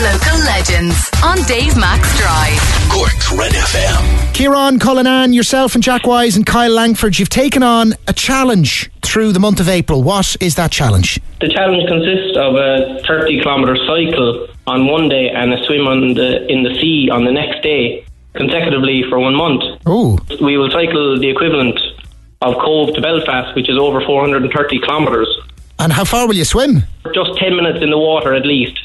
Local legends on Dave Max Drive. Cork's Red FM. Ciaran, Cullinane, yourself and Jack Wyse and Kyle Langford, you've taken on a challenge through the month of April. What is that challenge? The challenge consists of a 30 kilometre cycle on one day and a swim on the, in the sea on the next day, consecutively for one month. Oh, We will cycle the equivalent of Cobh to Belfast, which is over 430 kilometres. and how far will you swim? Just 10 minutes in the water at least.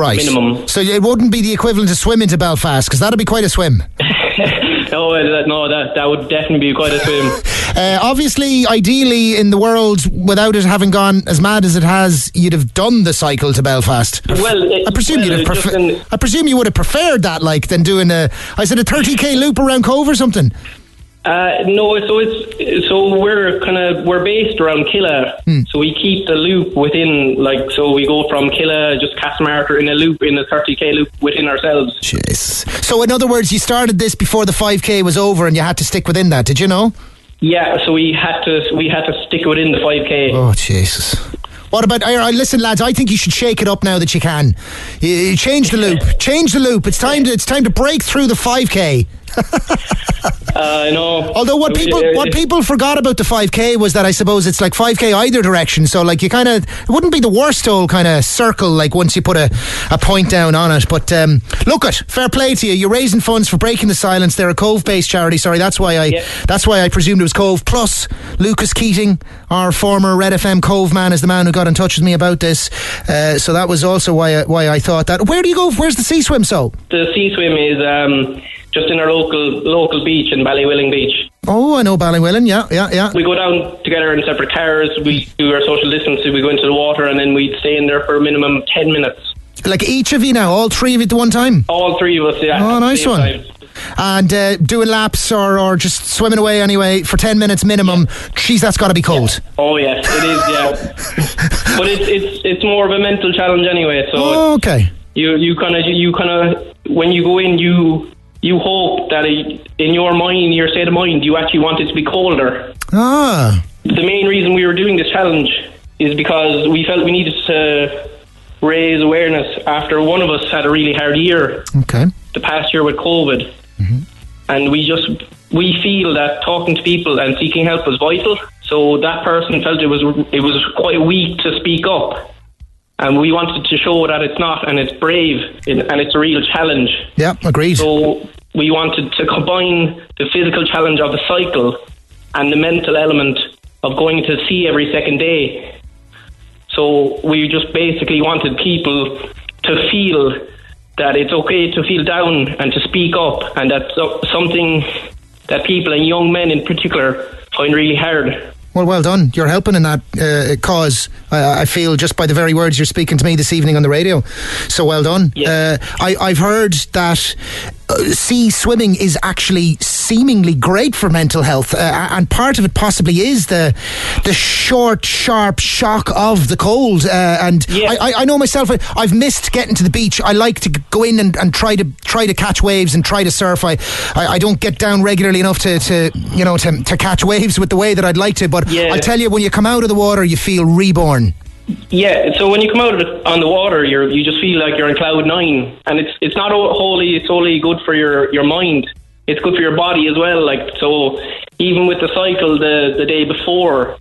Right. Minimum. So it wouldn't be the equivalent of swimming to Belfast, because that'd be quite a swim. no, uh, that, no, that, that would definitely be quite a swim. Uh, obviously, ideally, in the world, without it having gone as mad as it has, you'd have done the cycle to Belfast. Well, it- I presume well, you'd have. prefer- I presume you would have preferred that, like, than doing a. I said a thirty k loop around Cobh or something. Uh, no, so it's so we're kind of we're based around Killa, so we keep the loop within like so we go from Killa just Castlemartyr in a loop in a 30k loop within ourselves. Jeez. So, in other words, you started this before the five k was over, and you had to stick within that. Did you know? Yeah, so we had to we had to stick within the 5k. Oh Jesus. What about? Listen, lads. I think you should shake it up now that you can. Change the loop. Change the loop. It's time to. It's time to break through the five k. Uh, I know. Although what people what people forgot about the 5k was that I suppose it's like 5k either direction. So like you kind of it wouldn't be the worst old kind of circle like once you put a, a point down on it. But um, look at fair play to you. You're raising funds for breaking the silence. They're a Cobh based charity. Sorry, that's why I Yeah. that's why I presumed it was Cobh. Plus Lucas Keating, our former Red FM Cobh man, is the man who got in touch with me about this. Uh, so that was also why I, why I thought that. Where do you go? Where's the sea swim? So the sea swim is um, just in our local local beach in Ballinwilling Beach. oh, I know Ballinwilling. Yeah, yeah, yeah. We go down together in separate cars. We do our social distancing. We go into the water and then we stay in there for a minimum of 10 minutes. Like each of you now, all three of you at the one time. All three of us. Yeah. Oh, nice one. time. and uh, doing laps or, or just swimming away anyway for 10 minutes minimum. Jeez, that's got to be cold. Oh yes, it is. Yeah, but it's it's it's more of a mental challenge anyway. So Oh, okay. you you kind of you kind of when you go in, you you hope that it, in your mind, your state of mind, you actually want it to be colder. Ah, The main reason we were doing this challenge is because we felt we needed to raise awareness after one of us had a really hard year okay. the past year with COVID, and we just we feel that talking to people and seeking help was vital. So that person felt it was it was quite weak to speak up, and we wanted to show that it's not, and it's brave, and it's a real challenge. Yeah, agreed. So we wanted to combine the physical challenge of the cycle and the mental element of going to sea every second day. So we just basically wanted people to feel that it's okay to feel down and to speak up, and that's something that people and young men in particular find really hard. Well, well done. You're helping in that uh, cause. I, I feel just by the very words you're speaking to me this evening on the radio. So well done. Yeah. Uh, I, I've heard that uh, sea swimming is actually seemingly great for mental health, uh, and part of it possibly is the the short, sharp shock of the cold. Uh, and Yeah. I, I, I know myself. I, I've missed getting to the beach. I like to go in and, and try to try to catch waves and try to surf. I, I, I don't get down regularly enough to, to you know to, to catch waves with the way that I'd like to. But Yeah. I tell you, when you come out of the water, you feel reborn. Yeah, so when you come out of the, on the water, you're you just feel like you're in cloud nine, and it's it's not wholly it's only good for your your mind. It's good for your body as well. Like so, even with the cycle the the day before,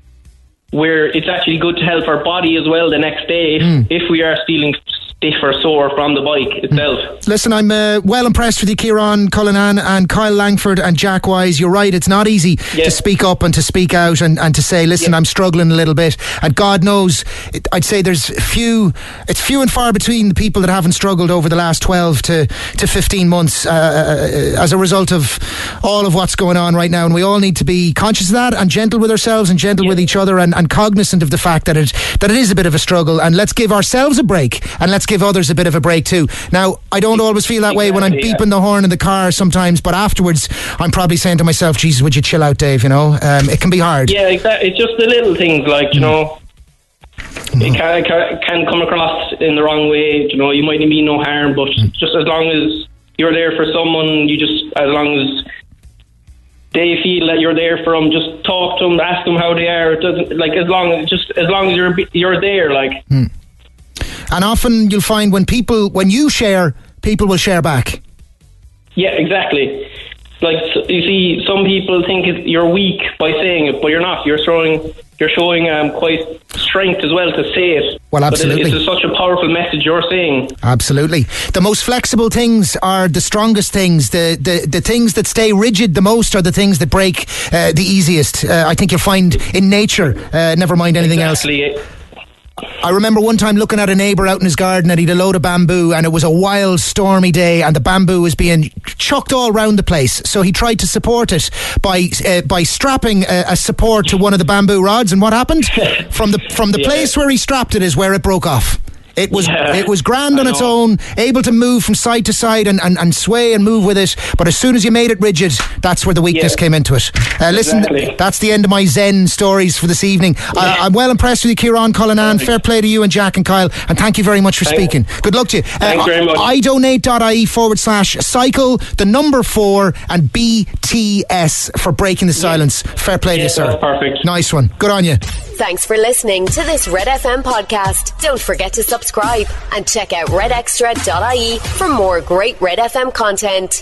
where it's actually good to help our body as well the next day if, if we are feeling stiff or sore from the bike itself. Listen, I'm uh, well impressed with you, Ciaran Cullinane and Kyle Langford and Jack Wyse. You're right, it's not easy Yeah. to speak up and to speak out and, and to say, listen, Yeah. I'm struggling a little bit. And God knows, it, I'd say there's few, it's few and far between the people that haven't struggled over the last 12 to, to 15 months uh, uh, as a result of all of what's going on right now. And we all need to be conscious of that and gentle with ourselves and gentle with each other and, and cognizant of the fact that it, that it is a bit of a struggle. And let's give ourselves a break and let's give others a bit of a break too. Now, I don't always feel that way when I'm yeah. beeping the horn in the car sometimes, but afterwards, I'm probably saying to myself, Jesus, would you chill out, Dave? You know, um, it can be hard. Yeah, exactly. It's just the little things like you mm. know. Mm. It can, can can come across in the wrong way. You know, you might mean no harm, but mm. just as long as you're there for someone, you just as long as they feel that you're there for them, just talk to them, ask them how they are. It doesn't like as long as just as long as you're you're there. Like And often you'll find when people, when you share, people will share back. Yeah, exactly. Like you see, some people think you're weak by saying it, but you're not. You're showing you're showing um, quite strength as well to say it. Well, absolutely. But it's, it's such a powerful message you're saying. Absolutely. The most flexible things are the strongest things. The the, the things that stay rigid the most are the things that break uh, the easiest. Uh, I think you'll find in nature. Uh, never mind anything exactly. else. I remember one time looking at a neighbour out in his garden and he'd a load of bamboo and it was a wild stormy day and the bamboo was being chucked all round the place. So he tried to support it by uh, by strapping a, a, support to one of the bamboo rods and what happened? From the from the yeah. place where he strapped it is where it broke off. It was yeah, it was grand on its own, able to move from side to side and, and, and sway and move with it. But as soon as you made it rigid, that's where the weakness yeah. came into it. Uh, listen, exactly. that's the end of my Zen stories for this evening. Yeah. Uh, I'm well impressed with you, Ciaran Cullinane. Fair play to you and Jack and Kyle. And thank you very much for Thanks. speaking. Good luck to you. Uh, Thanks very much. idonate.ie forward slash cycle, the number four, and BTS for breaking the silence. Fair play to you, sir. perfect. Nice one. Good on you. Thanks for listening to this Red FM podcast. Don't forget to subscribe and check out redextra.ie for more great Red FM content.